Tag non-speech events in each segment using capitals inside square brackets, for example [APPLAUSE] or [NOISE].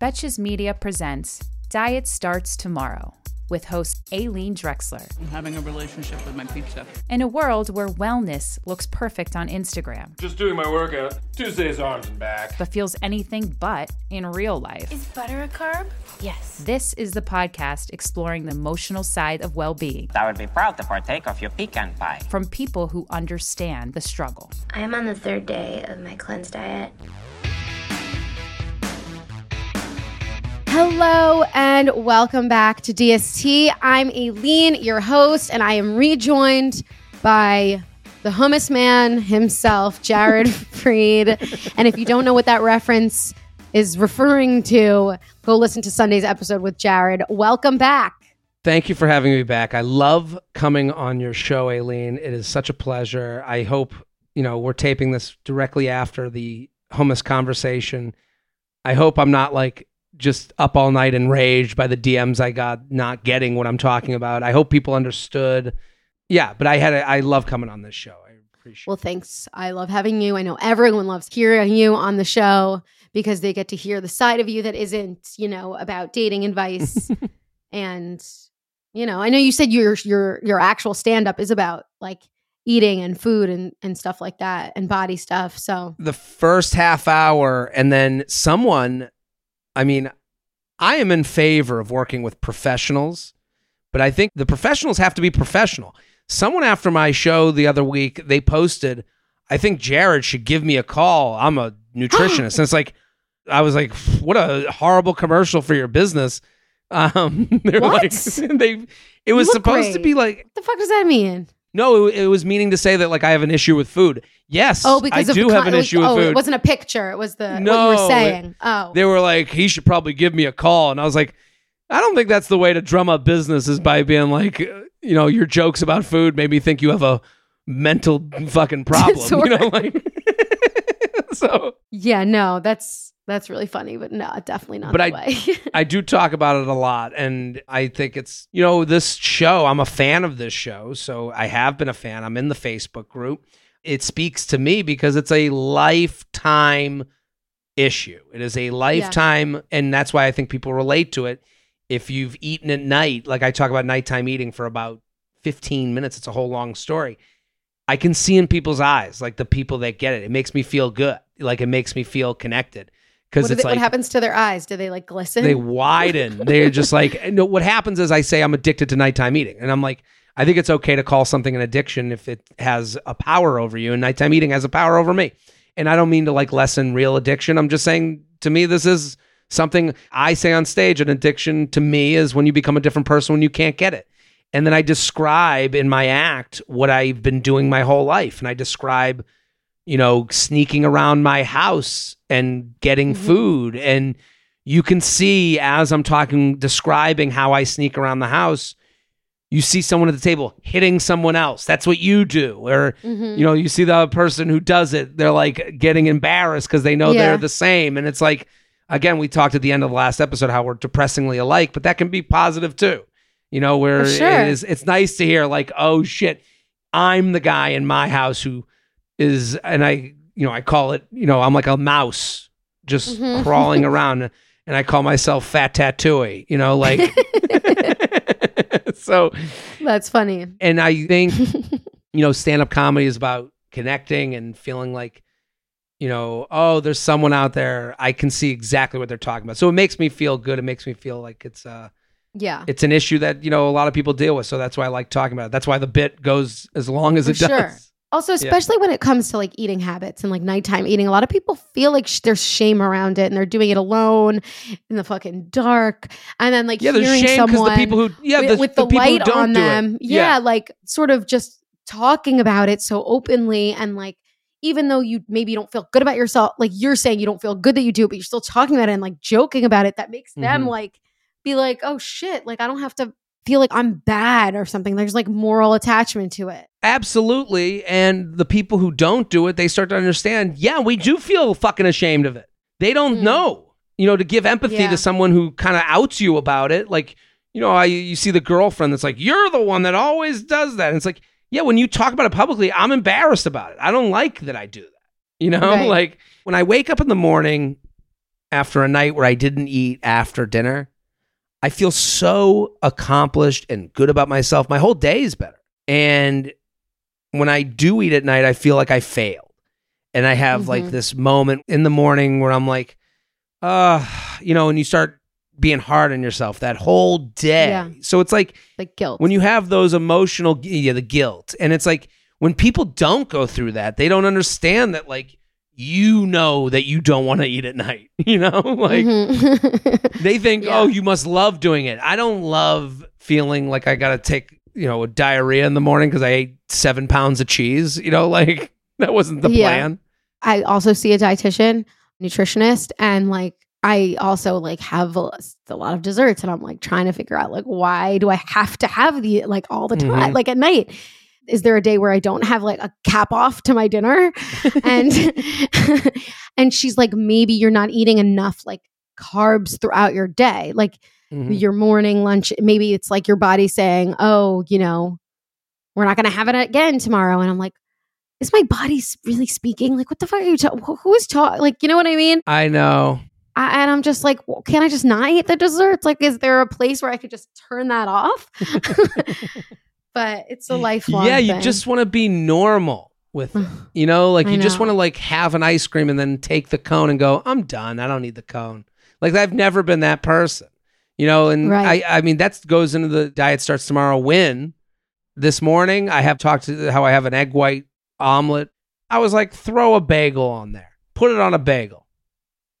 Betches Media presents Diet Starts Tomorrow with host Aileen Drexler. I'm having a relationship with my pizza. In a world where wellness looks perfect on Instagram, Just doing my workout. Tuesdays arms and back. but feels anything but in real life. Is butter a carb? Yes. This is the podcast exploring the emotional side of well being I would be proud to partake of your pecan pie. from people who understand the struggle. I am on the third day of my cleanse diet. Hello and welcome back to DST. I'm Aileen, your host, and I am rejoined by the hummus man himself, Jared [LAUGHS] Freid. And if you don't know what that reference is referring to, go listen to Sunday's episode with Jared. Welcome back. Thank you for having me back. I love coming on your show, Aileen. It is such a pleasure. I hope, you know, we're taping this directly after the hummus conversation. I hope I'm not like just up all night enraged by the DMs I got not getting what I'm talking about. I hope people understood. Yeah, but I had a, I love coming on this show. I appreciate Well, thanks. I love having you. I know everyone loves hearing you on the show because they get to hear the side of you that isn't, you know, about dating advice. [LAUGHS] and, you know, I know you said your your your actual stand up is about like eating and food and and stuff like that and body stuff. So, the first half hour and then someone i mean i am in favor of working with professionals but i think the professionals have to be professional. Someone after my show the other week they posted i think jared should give me a call. I'm a nutritionist. [LAUGHS] And it's like i was like what a horrible commercial for your business. Um [LAUGHS] they're What? like [LAUGHS] they it was supposed to be like what the fuck does that mean? No it, it was meaning to say that like i have an issue with food yes Oh, because i do the have an it issue with oh, food it wasn't a picture. It was the what you No, were it- saying. oh, they were like, he should probably give me a call. And I was like, I don't think that's the way to drum up business is by being like, you know, your jokes about food made me think you have a mental fucking problem. you know, like, [LAUGHS] so yeah. No, that's that's really funny, but no, definitely not But I- way. [LAUGHS] I do talk about it a lot. And I think it's, you know, this show, I'm a fan of this show. So I have been a fan. I'm in the Facebook group. It speaks to me because it's a lifetime issue. It is a lifetime, and that's why I think people relate to it. If you've eaten at night, like I talk about nighttime eating for about 15 minutes, it's a whole long story. I can see in people's eyes, like the people that get it. It makes me feel good. Like it makes me feel connected. Because it's they- like what happens to their eyes? Do they like glisten? they widen. They're just like no. What happens is I say I'm addicted to nighttime eating, and I'm like, I think it's okay to call something an addiction if it has a power over you, and nighttime eating has a power over me. And I don't mean to like lessen real addiction. I'm just saying to me this is something I say on stage. An addiction to me is when you become a different person when you can't get it. And then I describe in my act what I've been doing my whole life, and I describe you know, sneaking around my house and getting food. And you can see as I'm talking, describing how I sneak around the house, you see someone at the table hitting someone else. That's what you do. Or, Mhm. you know, you see the person who does it, they're like getting embarrassed because they know Yeah. they're the same. And it's like, again, we talked at the end of the last episode how we're depressingly alike, but that can be positive too. You know, where sure. it is, it's nice to hear, like, oh shit, I'm the guy in my house who is and I you know I call it you know I'm like a mouse just Mhm. [LAUGHS] crawling around and I call myself fat tattooey you know like [LAUGHS] so That's funny. and I think [LAUGHS] you know stand up comedy is about connecting and feeling like you know, oh, there's someone out there. I can see exactly what they're talking about. So it makes me feel good. It makes me feel like it's uh Yeah. it's an issue that, you know, a lot of people deal with. So that's why I like talking about it. That's why the bit goes as long as For it does. Also, especially when it comes to like eating habits and like nighttime eating, a lot of people feel like sh- there's shame around it and they're doing it alone in the fucking dark. And then like Yeah, there's hearing shame because someone the people who yeah, with, the, with the, the, people who light don't on do it. them. Yeah, like sort of just talking about it so openly and like even though you maybe don't feel good about yourself, like you're saying you don't feel good that you do it, but you're still talking about it and like joking about it, that makes them Mhm. like be like, oh shit, like I don't have to feel like I'm bad or something. There's like moral attachment to it. Absolutely. And the people who don't do it, they start to understand, yeah, we do feel fucking ashamed of it. They don't Mm. know, you know, to give empathy Yeah. to someone who kind of outs you about it. Like, you know, I, you see the girlfriend that's like, you're the one that always does that. And it's like, yeah, when you talk about it publicly, I'm embarrassed about it. I don't like that I do that. [LAUGHS] You know, Right. like when I wake up in the morning after a night where I didn't eat after dinner, I feel so accomplished and good about myself. My whole day is better. And when I do eat at night, I feel like I failed. And I have like Mhm. this moment in the morning where I'm like, uh, you know, and you start being hard on yourself that whole day. Yeah. So it's like Like guilt. when you have those emotional, yeah, the guilt. And it's like when people don't go through that, they don't understand that, like, you know that you don't want to eat at night, [LAUGHS] you know? [LAUGHS] like, Mhm. [LAUGHS] they think, Yeah. oh, you must love doing it. I don't love feeling like I got to take, you know, diarrhea in the morning because I ate seven pounds of cheese. You know, like that wasn't the Yeah. plan. I also see a dietitian, nutritionist, and like I also like have a, a lot of desserts, and I'm like trying to figure out like why do I have to have the like all the time, Mhm. like at night. Is there a day where I don't have like a cap off to my dinner? [LAUGHS] and [LAUGHS] and she's like, maybe you're not eating enough like carbs throughout your day, like Mhm. your morning lunch. Maybe it's like your body saying, oh, you know, we're not going to have it again tomorrow. And I'm like, is my body really speaking? Like, what the fuck are you talking? Who is talking? Like, you know what I mean? I know. I, and I'm just like, well, can I just not eat the desserts? Like, is there a place where I could just turn that off? [LAUGHS] but it's a lifelong. yeah, you thing. just want to be normal with it. [SIGHS] You know, like I you just want to like have an ice cream and then take the cone and go, I'm done. I don't need the cone. Like I've never been that person. You know, and Right. I I mean that goes into the diet starts tomorrow win. This morning I have talked to how I have an egg white omelet. I was like, throw a bagel on there. Put it on a bagel.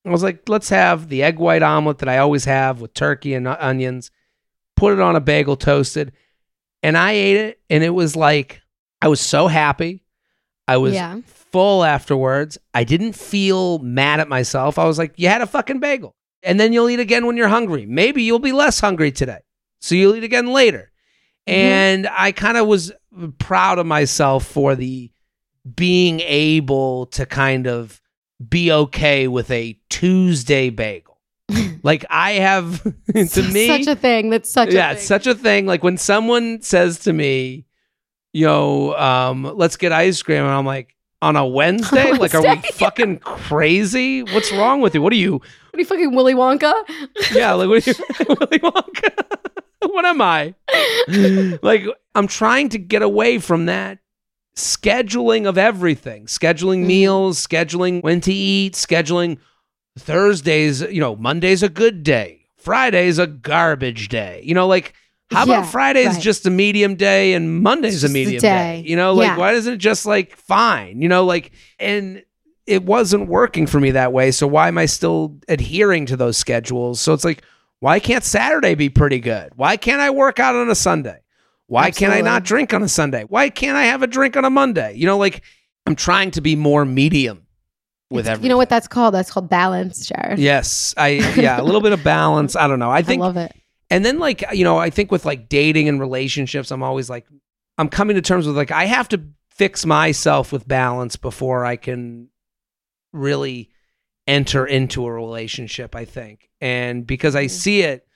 I was like, let's have the egg white omelet that I always have with turkey and onions. Put it on a bagel toasted. And I ate it and it was like I was so happy. I was Yeah. full afterwards. I didn't feel mad at myself. I was like, you had a fucking bagel. And then you'll eat again when you're hungry. Maybe you'll be less hungry today. So you'll eat again later. Mhm. And I kind of was proud of myself for the being able to kind of be okay with a Tuesday bagel. [LAUGHS] like I have [LAUGHS] to me such a thing. That's such yeah, a it's thing. such a thing. Like when someone says to me, "Yo, um, let's get ice cream," and I'm like, "On a Wednesday? [LAUGHS] Like, are we fucking crazy? What's wrong with you? What are you? What are you fucking Willy Wonka? Yeah, like what are you, Willy Wonka? what am I? like, I'm trying to get away from that." Scheduling of everything, scheduling Mhm. meals, scheduling when to eat, scheduling Thursdays, you know, Monday's a good day. Friday's a garbage day. You know, like how Yeah, about Friday's right. just a medium day and Monday's a medium day. day? You know, like Yeah. why isn't it just like fine? You know, like and it wasn't working for me that way. So why am I still adhering to those schedules? So it's like, why can't Saturday be pretty good? Why can't I work out on a Sunday? Why can't I not drink on a Sunday? Why can't I have a drink on a Monday? You know, like I'm trying to be more medium with It's- everything. You know what that's called? That's called balance, Jared. Yes, I yeah, a little bit of balance. I don't know. I [LAUGHS] I think love it. and then like you know, I think with like dating and relationships, I'm always like I'm coming to terms with like I have to fix myself with balance before I can really enter into a relationship, I think. And because I Mhm. see it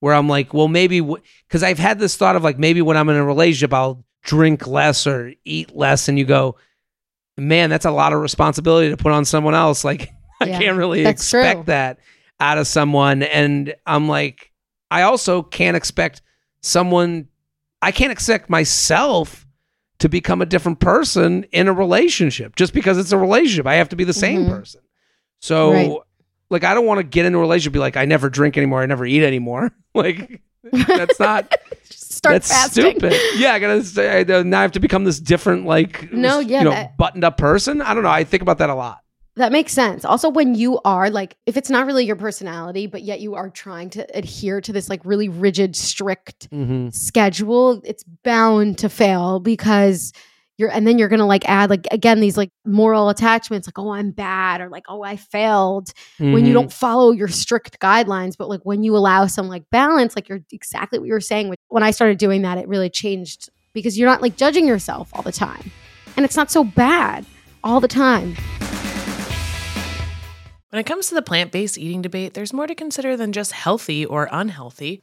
where I'm like, well, maybe because I've had this thought of like maybe when I'm in a relationship, I'll drink less or eat less, and you go, man, that's a lot of responsibility to put on someone else. Like [LAUGHS] I Yeah, can't really expect true. that out of someone, and I'm like, I also can't expect someone. I can't expect myself to become a different person in a relationship. Just because it's a relationship, I have to be the same Mhm. person. So, Right. like, I don't want to get into a relationship be like, I never drink anymore, I never eat anymore. [LAUGHS] like, [LAUGHS] that's not. Start that's fasting. stupid. [LAUGHS] Yeah, I gotta say I- now I have to become this different, like, No, yeah, you know, that- buttoned up person. I don't know. I think about that a lot. That makes sense. Also, when you are like, if it's not really your personality, but yet you are trying to adhere to this like really rigid, strict Mm-hmm. schedule, it's bound to fail because you're, and then you're going to like add like, again, these like moral attachments, like, oh, I'm bad or like, oh, I failed when Mm-hmm. you don't follow your strict guidelines. But like when you allow some like balance, like you're exactly what you were saying. When I started doing that, it really changed because you're not like judging yourself all the time. And it's not so bad all the time. When it comes to the plant based eating debate, there's more to consider than just healthy or unhealthy.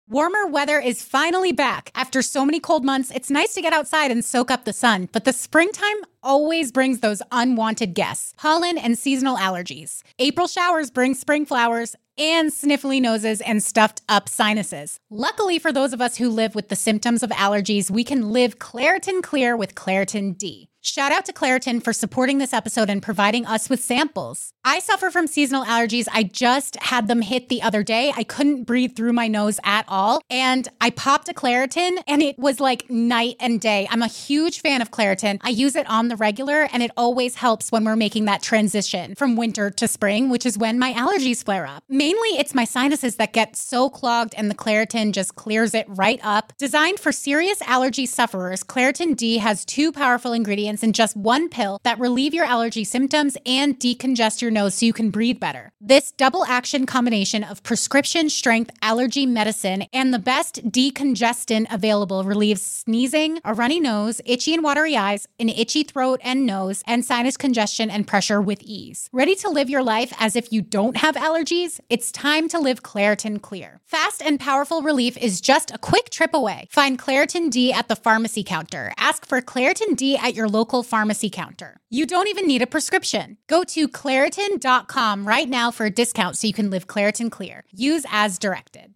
Warmer weather is finally back. After so many cold months, it's nice to get outside and soak up the sun, but the springtime always brings those unwanted guests pollen and seasonal allergies. April showers bring spring flowers and sniffly noses and stuffed up sinuses. Luckily, for those of us who live with the symptoms of allergies, we can live Claritin Clear with Claritin D. Shout out to Claritin for supporting this episode and providing us with samples. I suffer from seasonal allergies. I just had them hit the other day. I couldn't breathe through my nose at all. And I popped a Claritin and it was like night and day. I'm a huge fan of Claritin. I use it on the regular and it always helps when we're making that transition from winter to spring, which is when my allergies flare up. Mainly it's my sinuses that get so clogged and the Claritin just clears it right up. Designed for serious allergy sufferers, Claritin D has two powerful ingredients in just one pill that relieve your allergy symptoms and decongest your nose so you can breathe better. This double action combination of prescription strength allergy medicine and the best decongestant available relieves sneezing, a runny nose, itchy and watery eyes, an itchy throat and nose, and sinus congestion and pressure with ease. Ready to live your life as if you don't have allergies? It's time to live Claritin Clear. Fast and powerful relief is just a quick trip away. Find Claritin D at the pharmacy counter. Ask for Claritin D at your local pharmacy counter. You don't even need a prescription. Go to Claritin.com right now for a discount so you can live Claritin Clear. Use as directed.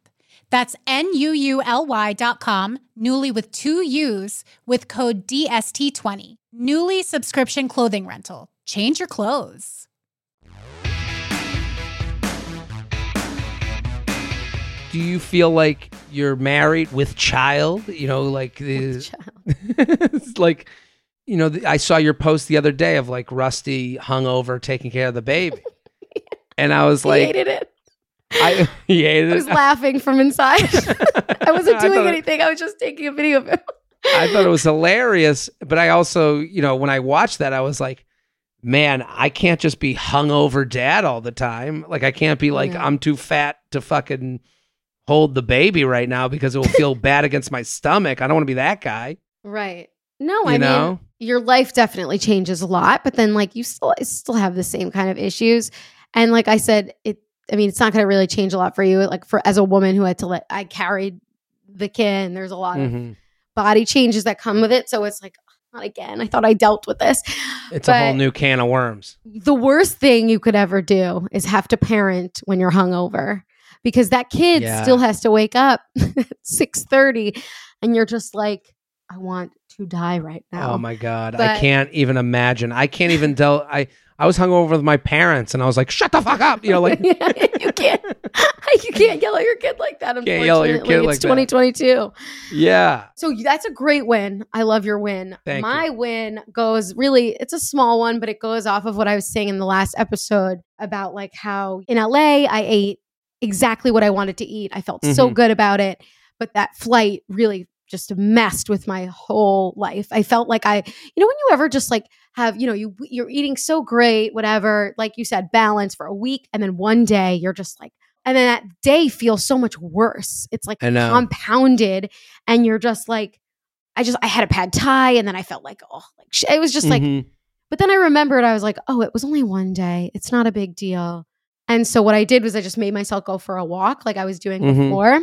That's N-U-U-L-Y dot com, Nuuly with two U's, with code DST20. Nuuly subscription clothing rental. Change your clothes. Do you feel like you're married with child? You know, like the, [LAUGHS] it's like you know, th- I saw your post the other day of like Rusty hungover taking care of the baby. [LAUGHS] And I was he like, hated it. I, [LAUGHS] I was laughing from inside. [LAUGHS] [LAUGHS] I wasn't I doing it- anything. I was just taking a video of him. I thought it was hilarious, but I also, you know, when I watched that, I was like, man, I can't just be hungover dad all the time. Like, I can't be like, Yeah. I'm too fat to fucking hold the baby right now because it will feel bad against my stomach. I don't want to be that guy. Right. No, You I know? mean, your life definitely changes a lot, but then like you still still have the same kind of issues. And like I said, it I mean, it's not going to really change a lot for you. Like for as a woman who had to let I carried the kid, and there's a lot of Mhm. body changes that come with it. So it's like not again. I thought I dealt with this. It's a whole new can of worms. the worst thing you could ever do is have to parent when you're hungover because that kid Yeah. still has to wake up [LAUGHS] at 6:30 and you're just like I want to die right now. Oh my god, I can't even imagine. I can't even tell. I I was hungover with my parents, and I was like, "Shut the fuck up!" You know, like [LAUGHS] you can't [LAUGHS] you can't yell at your kid like that. Can't yell at your kid like it's that. 2022. yeah. So that's a great win. I love your win. Thank My win goes really, it's a small one, but it goes off of what I was saying in the last episode about like how in LA I ate exactly what I wanted to eat. I felt so Mhm. good about it. But that flight really just messed with my whole life. I felt like I, you know, when you ever just like have, you know, you you're eating so great, whatever, like you said, balance for a week, and then one day you're just like, and then that day feels so much worse. It's like compounded, and you're just like, I just I had a pad thai, and then I felt like, oh, like sh- it was just like, Mhm. but then I remembered I was like, oh, it was only one day. It's not a big deal. And so what I did was I just made myself go for a walk like I was doing Mhm. before.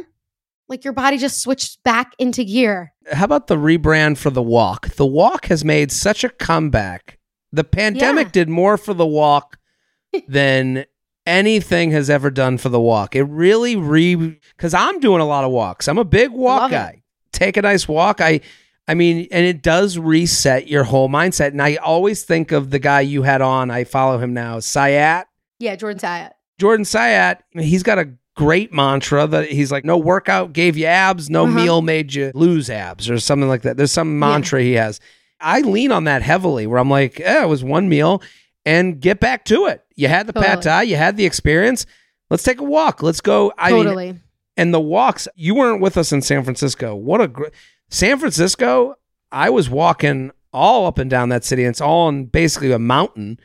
Like your body just switched back into gear. How about the rebrand for the walk? The walk has made such a comeback. The pandemic Yeah. did more for the walk [LAUGHS] than anything has ever done for the walk. It really re because I'm doing a lot of walks. I'm a big walk Love it. guy. Take a nice walk. I I mean, and it does reset your whole mindset. And I always think of the guy you had on. I follow him now, Syatt. Yeah, Jordan Syatt. Jordan Syatt, he's got a great mantra that he's like, no workout gave you abs, no Uh-huh. meal made you lose abs, or something like that. There's some Yeah. mantra he has. I lean on that heavily where I'm like, yeah, it was one meal and get back to it. You had the pad thai, you had the experience. Let's take a walk. Let's go. I mean, Totally. and the walks, you weren't with us in San Francisco. What a great San Francisco. I was walking all up and down that city. And it's all on basically a mountain.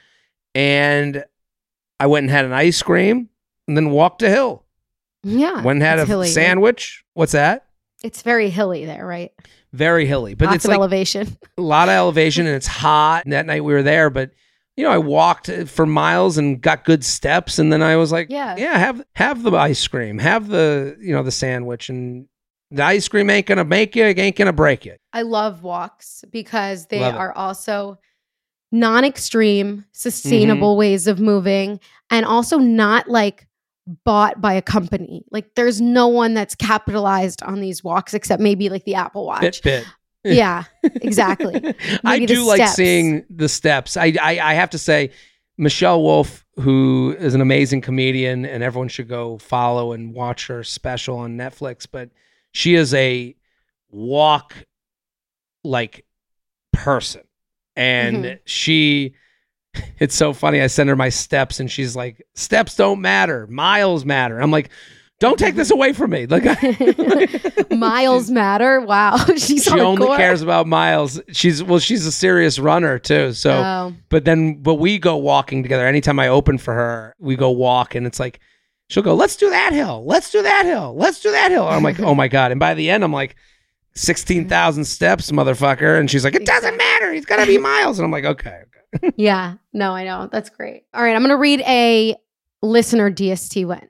And I went and had an ice cream and then walked a hill. Yeah. And had a hilly. sandwich. What's that? It's very hilly there, right? Very hilly. But Lots it's of like elevation. [LAUGHS] a lot of elevation and it's hot. And that night we were there, but you know, I walked for miles and got good steps, and then I was like, Yeah. yeah, have have the ice cream, have the you know the sandwich, and the ice cream ain't gonna make you, it ain't gonna break you. I love walks because they Love it. are also non-extreme, sustainable Mm-hmm. ways of moving and also not like bought by a company. Like there's no one that's capitalized on these walks except maybe like the Apple Watch. Fitbit. [LAUGHS] Yeah, exactly. [LAUGHS] I Maybe do like steps. seeing the steps. I, I I have to say, Michelle Wolf, who is an amazing comedian, and everyone should go follow and watch her special on Netflix. But she is a walk like person, and Mhm. she. [LAUGHS] It's so funny. I send her my steps, and she's like, "Steps don't matter. Miles matter." I'm like, "Don't take this away from me." [LAUGHS] Like, [LAUGHS] Miles matter. Wow. She's she only hardcore. cares about miles. She's well, she's a serious runner too. So, Oh. but then, but we go walking together. Anytime I open for her, we go walk, and it's like she'll go, "Let's do that hill. Let's do that hill. Let's do that hill." I'm like, "Oh my god!" And by the end, I'm like, sixteen thousand steps, motherfucker. And she's like, "It doesn't matter. He's gotta be miles." And I'm like, "Okay." okay. Yeah. No, I know. That's great. All right. I'm going to read a listener DST win.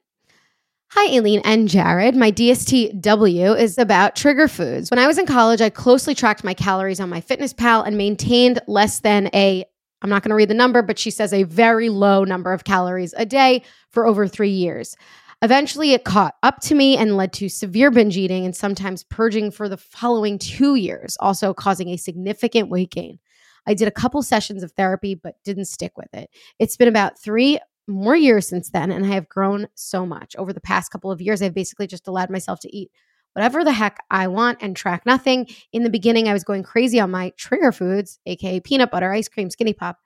Hi, Aileen and Jared. My DSTW is about trigger foods. When I was in college, I closely tracked my calories on my fitness pal and maintained less than a, I'm not going to read the number, but she says a very low number of calories a day for over three years. Eventually, it caught up to me and led to severe binge eating and sometimes purging for the following two years, also causing a significant weight gain. I did a couple sessions of therapy, but didn't stick with it. It's been about three more years since then, and I have grown so much. Over the past couple of years, I've basically just allowed myself to eat whatever the heck I want and track nothing. In the beginning, I was going crazy on my trigger foods, aka peanut butter, ice cream, skinny pop.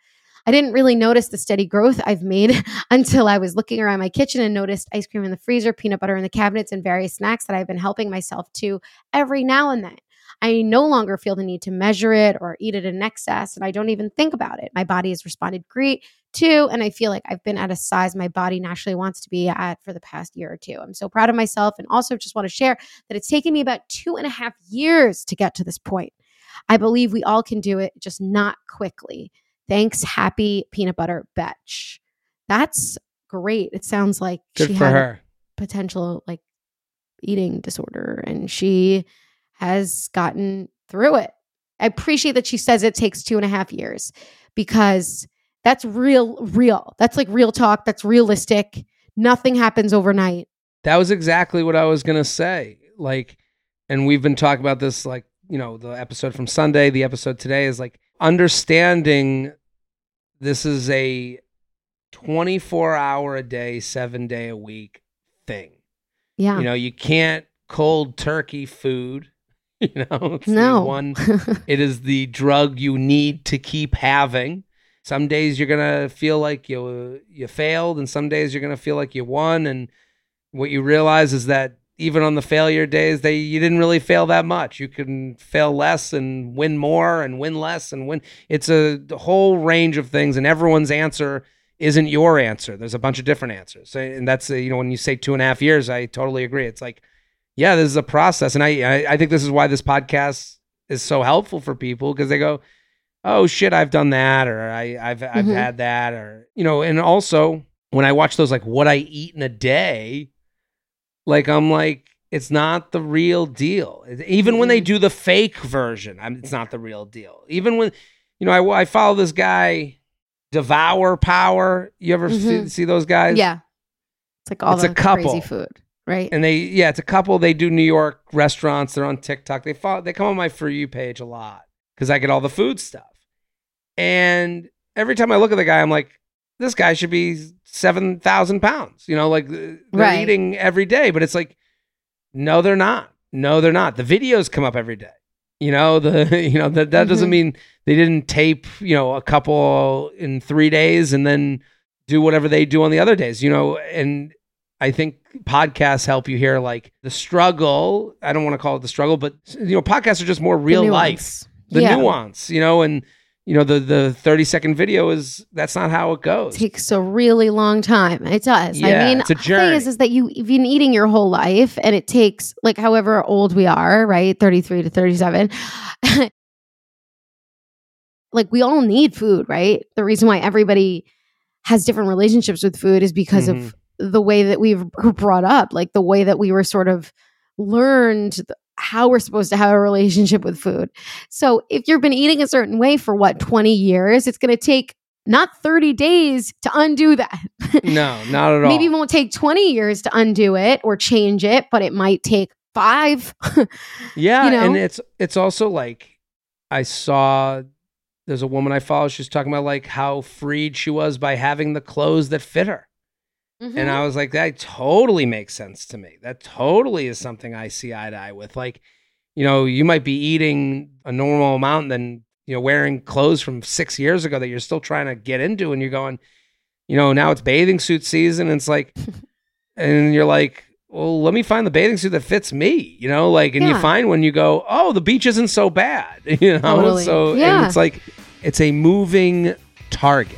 I didn't really notice the steady growth I've made [LAUGHS] until I was looking around my kitchen and noticed ice cream in the freezer, peanut butter in the cabinets, and various snacks that I've been helping myself to every now and then. I no longer feel the need to measure it or eat it in excess, and I don't even think about it. My body has responded great too, and I feel like I've been at a size my body naturally wants to be at for the past year or two. I'm so proud of myself, and also just want to share that it's taken me about two and a half years to get to this point. I believe we all can do it, just not quickly. Thanks, happy peanut butter betch. That's great. It sounds like Good she had her. potential like eating disorder and she has gotten through it. I appreciate that she says it takes two and a half years because that's real, real. That's like real talk. That's realistic. Nothing happens overnight. That was exactly what I was gonna say. Like, and we've been talking about this, like, you know, the episode from Sunday, the episode today is like understanding this is a 24 hour a day, seven day a week thing. Yeah. You know, you can't cold turkey food. [LAUGHS] You know, it's the no. one [LAUGHS] it is the drug you need to keep having. Some days you're gonna feel like you you failed, and some days you're gonna feel like you won. And what you realize is that even on the failure days, they you didn't really fail that much. You can fail less and win more, and win less and win. It's a whole range of things, and everyone's answer isn't your answer. There's a bunch of different answers, So- and that's you know when you say two and a half years, I totally agree. It's like yeah, this is a process, and I I, I think this is why this podcast is so helpful for people because they go, oh shit, I've done that, or I I've I've Mhm. had that, or you know, and also when I watch those like what I eat in a day, like I'm like it's not the real deal. Even when they do the fake version, I'm, it's not the real deal. Even when you know I I follow this guy, Devour Power. You ever see, Mhm. see those guys? yeah. It's like all It's the a couple. crazy food, right? and they yeah it's a couple they do new york restaurants they're on tiktok they follow they come on my for you page a lot because i get all the food stuff and every time i look at the guy i'm like this guy should be 7000 pounds you know like they're Right. eating every day but it's like no they're not no they're not the videos come up every day you know the [LAUGHS] you know that that doesn't Mhm. mean they didn't tape you know a couple in three days and then do whatever they do on the other days you know and I think podcasts help you hear like the struggle. I don't want to call it the struggle, but you know, podcasts are just more real nuance. life, the Yeah. nuance, you know, and you know, the the 30 second video is that's not how it goes. It takes a really long time. It does. Yeah, I mean, it's a the thing journey. is, is that you, you've been eating your whole life and it takes like however old we are, right? 33 to 37. [LAUGHS] like we all need food, right? The reason why everybody has different relationships with food is because Mm-hmm. of the way that we were [LAUGHS] brought up, like the way that we were sort of learned how we're supposed to have a relationship with food. So if you've been eating a certain way for what 20 years, it's going to take not 30 days to undo that. [LAUGHS] no, not at all. Maybe it won't take 20 years to undo it or change it, but it might take 5. [LAUGHS] Yeah, you know? and it's it's also like I saw there's a woman I follow. She's talking about like how freed she was by having the clothes that fit her. Mm-hmm. And I was like, that totally makes sense to me. That totally is something I see eye to eye with. Like, you know, you might be eating a normal amount and then, you know, wearing clothes from six years ago that you're still trying to get into. And you're going, you know, now it's bathing suit season. And it's like, [LAUGHS] and you're like, well, let me find the bathing suit that fits me, you know, like, and you find when you go, oh, the beach isn't so bad, [LAUGHS] you know? Totally. So, Yeah. and it's like, it's a moving target.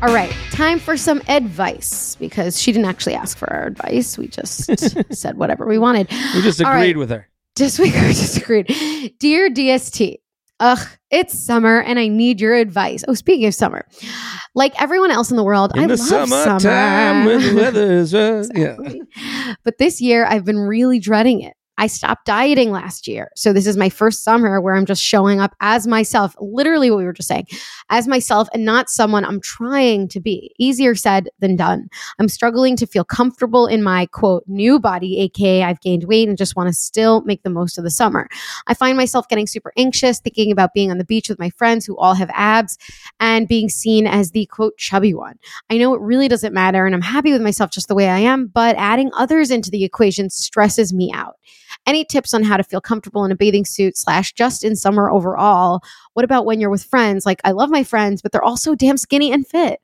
All right, time for some advice because she didn't actually ask for our advice. We just [LAUGHS] said whatever we wanted. We just agreed right. with her. Just [LAUGHS] we disagreed. Dear DST, ugh, it's summer and I need your advice. Oh, speaking of summer, like everyone else in the world, I In the love summertime summer. when the weather's [LAUGHS] uh, yeah. Exactly. But this year, I've been really dreading it. I stopped dieting last year. So this is my first summer where I'm just showing up as myself, literally what we were just saying, as myself and not someone I'm trying to be. Easier said than done. I'm struggling to feel comfortable in my quote new body, aka I've gained weight and just want to still make the most of the summer. I find myself getting super anxious thinking about being on the beach with my friends who all have abs and being seen as the quote chubby one. I know it really doesn't matter and I'm happy with myself just the way I am, but adding others into the equation stresses me out. Any tips on how to feel comfortable in a bathing suit slash just in summer overall? What about when you're with friends? Like, I love my friends, but they're also damn skinny and fit.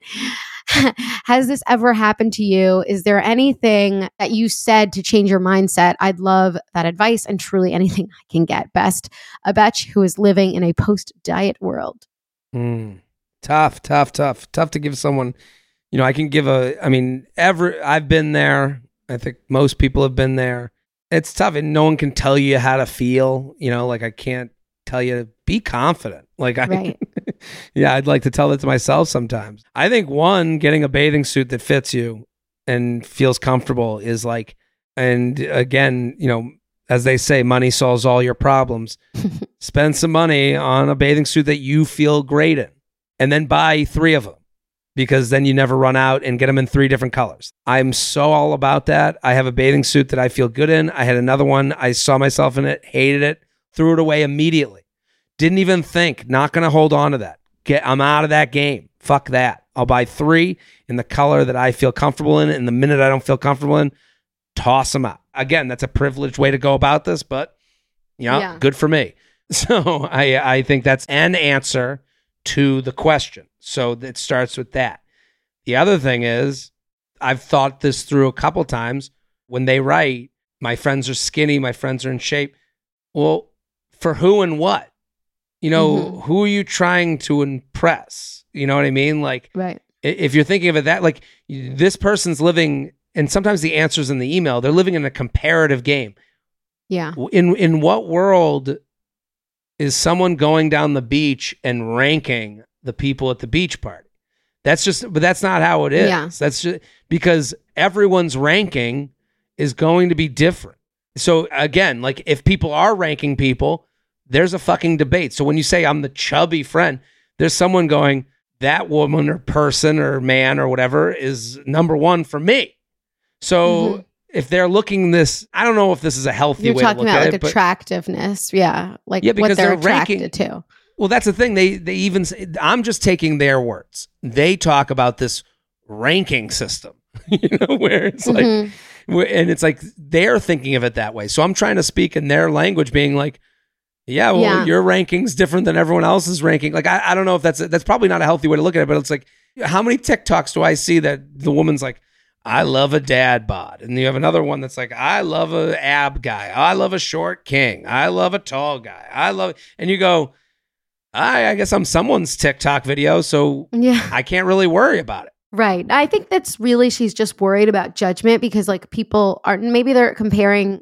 [LAUGHS] Has this ever happened to you? Is there anything that you said to change your mindset? I'd love that advice and truly anything I can get. Best, a betch who is living in a post diet world. Mm. Tough, tough, tough, tough to give someone. You know, I can give a. I mean, every I've been there. I think most people have been there. It's tough, and no one can tell you how to feel. You know, like I can't tell you to be confident. Like I, Right. [LAUGHS] yeah, I'd like to tell it to myself sometimes. I think one, getting a bathing suit that fits you and feels comfortable is like, and again, you know, as they say, money solves all your problems. [LAUGHS] Spend some money on a bathing suit that you feel great in, and then buy three of them because then you never run out and get them in three different colors. I'm so all about that. I have a bathing suit that I feel good in. I had another one. I saw myself in it, hated it, threw it away immediately. Didn't even think, not going to hold on to that. Get I'm out of that game. Fuck that. I'll buy 3 in the color that I feel comfortable in and the minute I don't feel comfortable in, toss them out. Again, that's a privileged way to go about this, but you know, Yeah. good for me. [LAUGHS] So I I think that's an answer to the question. So it starts with that. The other thing is, I've thought this through a couple times. When they write, my friends are skinny, my friends are in shape. Well, for who and what? You know, Mhm. who are you trying to impress? You know what I mean? Like, Right. if you're thinking of it that, like, this person's living, and sometimes the answer's in the email, they're living in a comparative game. Yeah. In in what world is someone going down the beach and ranking the people at the beach party? That's just but that's not how it is. Yeah. That's just because everyone's ranking is going to be different. So again, like if people are ranking people, there's a fucking debate. So when you say I'm the chubby friend, there's someone going that woman or person or man or whatever is number 1 for me. So mm-hmm. If they're looking this, I don't know if this is a healthy Mm-hmm. You're way talking to look about at like it, but- attractiveness. Yeah. Like Yeah, what because they're, they're ranking- attracted to. Well, that's the thing. They they even say- I'm just taking their words. They talk about this ranking system, [LAUGHS] you know, where it's like, Mhm. where- and it's like they're thinking of it that way. So I'm trying to speak in their language, being like, yeah, well, Yeah. your ranking's different than everyone else's ranking. Like, I, I don't know if that's that's probably not a healthy way to look at it, but it's like, how many TikToks do I see that the woman's like, I love a dad bod, and you have another one that's like, I love a ab guy, I love a short king, I love a tall guy, I love, and you go, I, I guess I'm someone's TikTok video, so Yeah. I can't really worry about it. Right. I think that's really she's just worried about judgment because like people are maybe they're comparing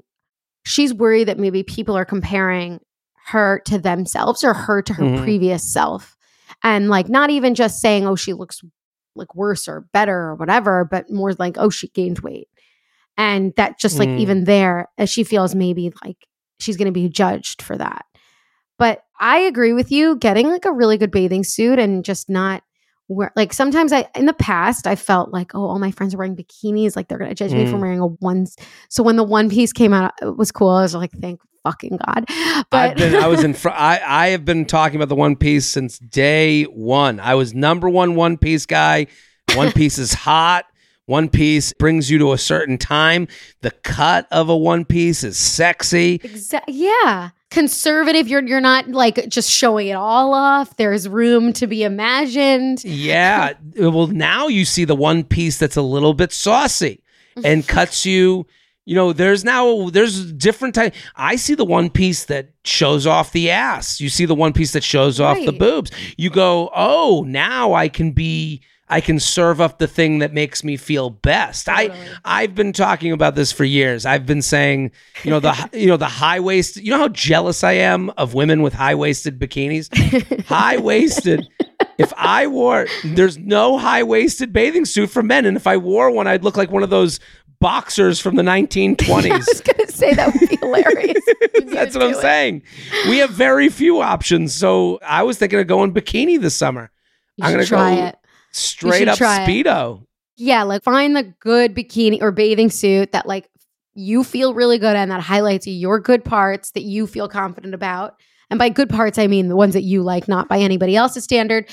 she's worried that maybe people are comparing her to themselves or her to her Mhm. previous self. And like not even just saying oh she looks like worse or better or whatever, but more like oh she gained weight. And that just like Mm. even there as she feels maybe like she's going to be judged for that. But I agree with you getting like a really good bathing suit and just not where like sometimes I in the past I felt like oh all my friends are wearing bikinis like they're gonna judge me for Mm. wearing a one. So when the one piece came out, it was cool. I was like, thank fucking god. [LAUGHS] I've But been, I was [LAUGHS] in. Fr- I I have been talking about the One Piece since day one. I was number one One Piece guy. One [LAUGHS] Piece is hot. One Piece brings you to a certain time. The cut of a One Piece is sexy. Exa- yeah. Conservative, you're you're not like just showing it all off. There's room to be imagined. Yeah. [LAUGHS] well, now you see the One Piece that's a little bit saucy and [LAUGHS] cuts you. You know, there's now there's different type. I see the one piece that shows off the ass. You see the one piece that shows off the boobs. You go, oh, now I can be. I can serve up the thing that makes me feel best. I I've been talking about this for years. I've been saying, you know, the [LAUGHS] you know the high waist. You know how jealous I am of women with high waisted bikinis. high waisted. [LAUGHS] If I wore, there's no high waisted bathing suit for men, and if I wore one, I'd look like one of those boxers from the 1920s. [LAUGHS] I was gonna say that would be hilarious. That's what I'm saying. We have very few options. So I was thinking of going bikini this summer. You I'm gonna try go it. Straight up try it. speedo. Yeah, like find the good bikini or bathing suit that like you feel really good in that highlights your good parts that you feel confident about. And by good parts, I mean the ones that you like, not by anybody else's standard.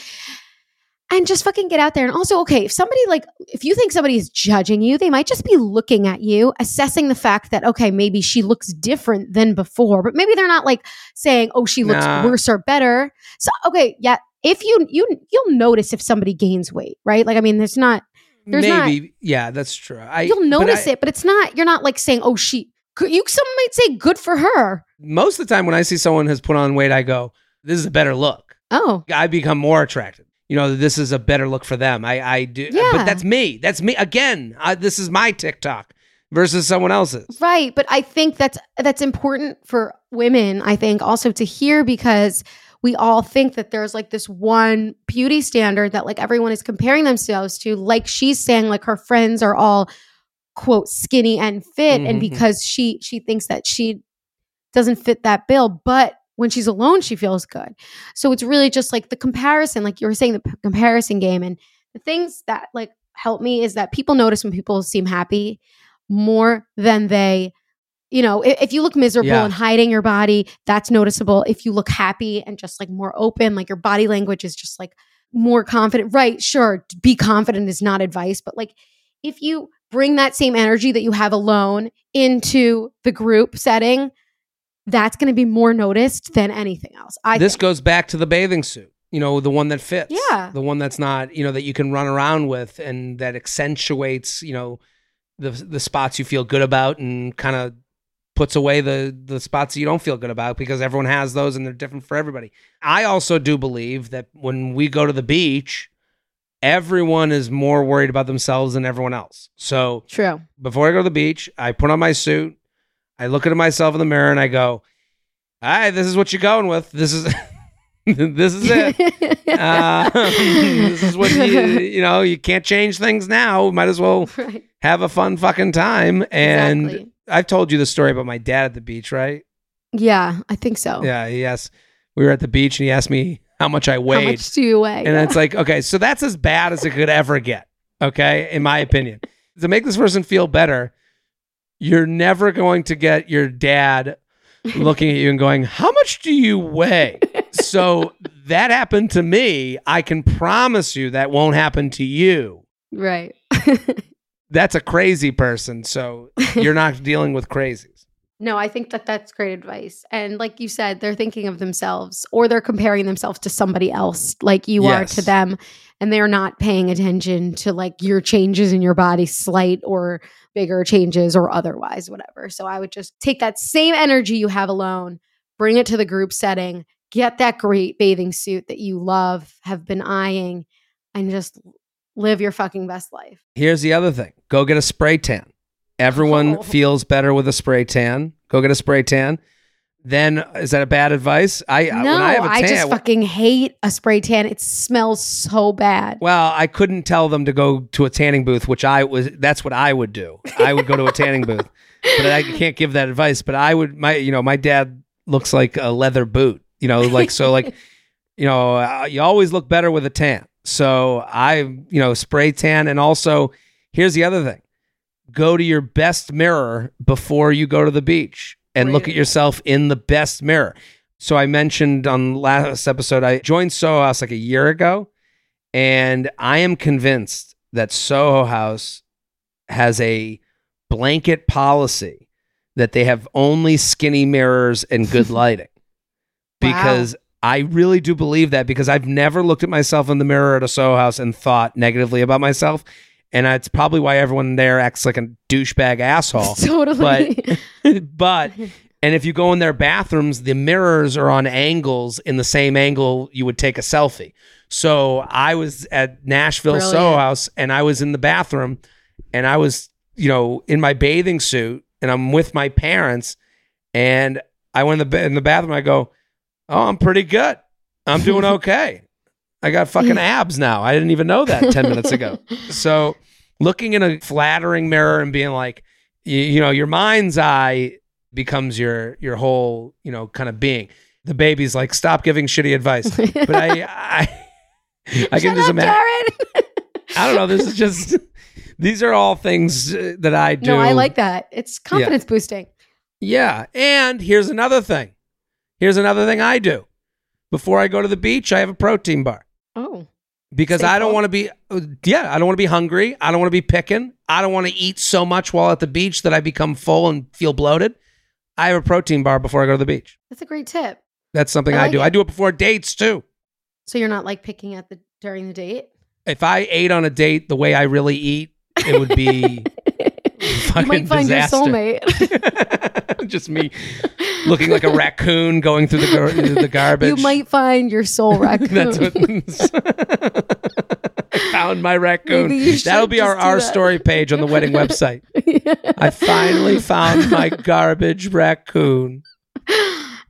And just fucking get out there. And also, okay, if somebody like, if you think somebody is judging you, they might just be looking at you, assessing the fact that, okay, maybe she looks different than before, but maybe they're not like saying, oh, she looks Nah. worse or better. So, okay, yeah, if you, you, you'll notice if somebody gains weight, right? Like, I mean, there's not, There's not- Maybe, yeah, that's true. I, you'll but notice I- it, but it's not. You're not like saying, "Oh, she." You some might say, "Good for her." Most of the time, when I see someone has put on weight, I go, "This is a better look." Oh, I become more attracted. You know, this is a better look for them. I, I do, Yeah. but that's me. That's me again. I, this is my TikTok versus someone else's. right. But I think that's that's important for women. I think also to hear because we all think that there's like this one beauty standard that like everyone is comparing themselves to. Like she's saying, like her friends are all quote skinny and fit, and Mhm. because she she thinks that she doesn't fit that bill, but when she's alone, she feels good. So it's really just like the comparison, like you were saying, the p- comparison game. And the things that like help me is that people notice when people seem happy more than they, you know, if, if you look miserable Yeah. and hiding your body, that's noticeable. If you look happy and just like more open, like your body language is just like more confident, right? Sure, be confident is not advice, but like if you bring that same energy that you have alone into the group setting, that's going to be more noticed than anything else. I this think. goes back to the bathing suit. You know, the one that fits. Yeah. The one that's not, you know, that you can run around with and that accentuates, you know, the the spots you feel good about and kind of puts away the the spots you don't feel good about because everyone has those and they're different for everybody. I also do believe that when we go to the beach, everyone is more worried about themselves than everyone else. So True. before I go to the beach, I put on my suit, I look at myself in the mirror, and I go, "All right, this is what you're going with. This is [LAUGHS] this is it. Uh, [LAUGHS] this is what you you know. You can't change things now. Might as well [LAUGHS] right. have a fun fucking time." And Exactly. I've told you the story about my dad at the beach, right? Yeah, I think so. Yeah. yes. We were at the beach, and he asked me how much I weighed. How much do you weigh? And it's [LAUGHS] like, okay, so that's as bad as it could ever get. Okay, in my opinion. To make this person feel better, you're never going to get your dad looking at you and going, How much do you weigh? [LAUGHS] so that happened to me. I can promise you that won't happen to you. right. [LAUGHS] That's a crazy person. So [LAUGHS] you're not dealing with crazies. No, I think that that's great advice. And like you said, they're thinking of themselves or they're comparing themselves to somebody else like you are to them. And they're not paying attention to like your changes in your body, slight or bigger changes or otherwise, whatever. So I would just take that same energy you have alone, bring it to the group setting, get that great bathing suit that you love, have been eyeing, and just live your fucking best life. Here's the other thing go get a spray tan. Everyone Oh. [LAUGHS] feels better with a spray tan. Go get a spray tan. Then is that a bad advice? I no, when I have a tan, just fucking hate a spray tan. It smells so bad. well, I couldn't tell them to go to a tanning booth, which I was. That's what I would do. I would go to a tanning booth, [LAUGHS] but I can't give that advice. But I would. My you know my dad looks like a leather boot. You know, like so like [LAUGHS] you know uh, you always look better with a tan. So I, you know, spray tan. And also, here's the other thing go to your best mirror before you go to the beach and look at yourself in the best mirror. So I mentioned on last episode, I joined Soho House like a year ago. And I am convinced that Soho House has a blanket policy that they have only skinny mirrors and good [LAUGHS] lighting. because I really do believe that because I've never looked at myself in the mirror at a Soho House and thought negatively about myself. And it's probably why everyone there acts like a douchebag asshole. [LAUGHS] Totally. But, [LAUGHS] but, and if you go in their bathrooms, the mirrors are on angles in the same angle you would take a selfie. So I was at Nashville Soho House and I was in the bathroom and I was, you know, in my bathing suit and I'm with my parents and I went in the, in the bathroom. I go, Oh, I'm pretty good. I'm doing [LAUGHS] okay. I got fucking abs now. I didn't even know that 10 minutes ago. [LAUGHS] So looking in a flattering mirror and being like, you, you know, your mind's eye becomes your your whole, you know, kind of being. The baby's like, stop giving shitty advice. [LAUGHS] But I I I can just imagine. I don't know. This is just these are all things uh, that I do. No, I like that. It's confidence boosting. Yeah. And here's another thing. Here's another thing I do. Before I go to the beach, I have a protein bar Oh. because I don't want to be, yeah, I don't want to be hungry. I don't want to be picking. I don't want to eat so much while at the beach that I become full and feel bloated. I have a protein bar before I go to the beach. That's a great tip. That's something I I, do. it. I do it before dates too. So you're not like picking at the during the date? If I ate on a date the way I really eat, it would be [LAUGHS] You might find disaster. your soulmate. [LAUGHS] Just me [LAUGHS] looking like a [LAUGHS] raccoon going through the gar- the [LAUGHS] garbage. you might find your soul [LAUGHS] raccoon. That's what I found my raccoon. That'll be our our that. story page on the wedding website. I finally found my garbage raccoon.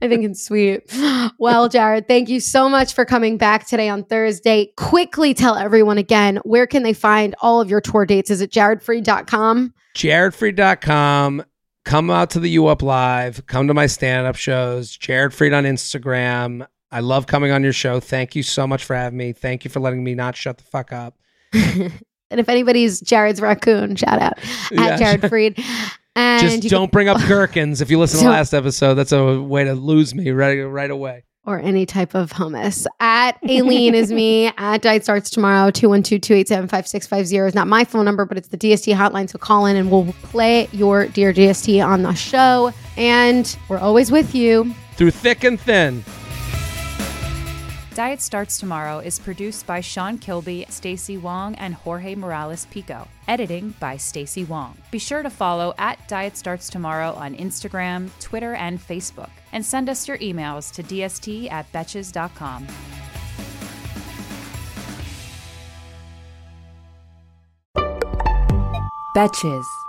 I think it's sweet. Well, Jared, thank you so much for coming back today on Thursday. Quickly tell everyone again where can they find all of your tour dates? Is it jaredfree.com? jaredfreid.com. Come out to the U Up Live. Come to my stand up shows. Jared Freid on Instagram. I love coming on your show. Thank you so much for having me. Thank you for letting me not shut the fuck up. [LAUGHS] And if anybody's Jared's raccoon, shout out Yeah. at Jared Freid. [LAUGHS] And Just don't bring up [LAUGHS] gherkins. If you listen to the last episode, that's a way to lose me right, right away. Or any type of hummus. At Aleen is me. [LAUGHS] At Diet Starts Tomorrow. 212-287-5650 is not my phone number, but it's the DST hotline. So call in and we'll play your Dear DST on the show. And we're always with you. Through thick and thin. Diet Starts Tomorrow is produced by Sean Kilby, Stacy Wong, and Jorge Morales Pico. Editing by Stacy Wong. Be sure to follow at Diet Starts Tomorrow on Instagram, Twitter, and Facebook. And send us your emails to dst at betches.com. Betches.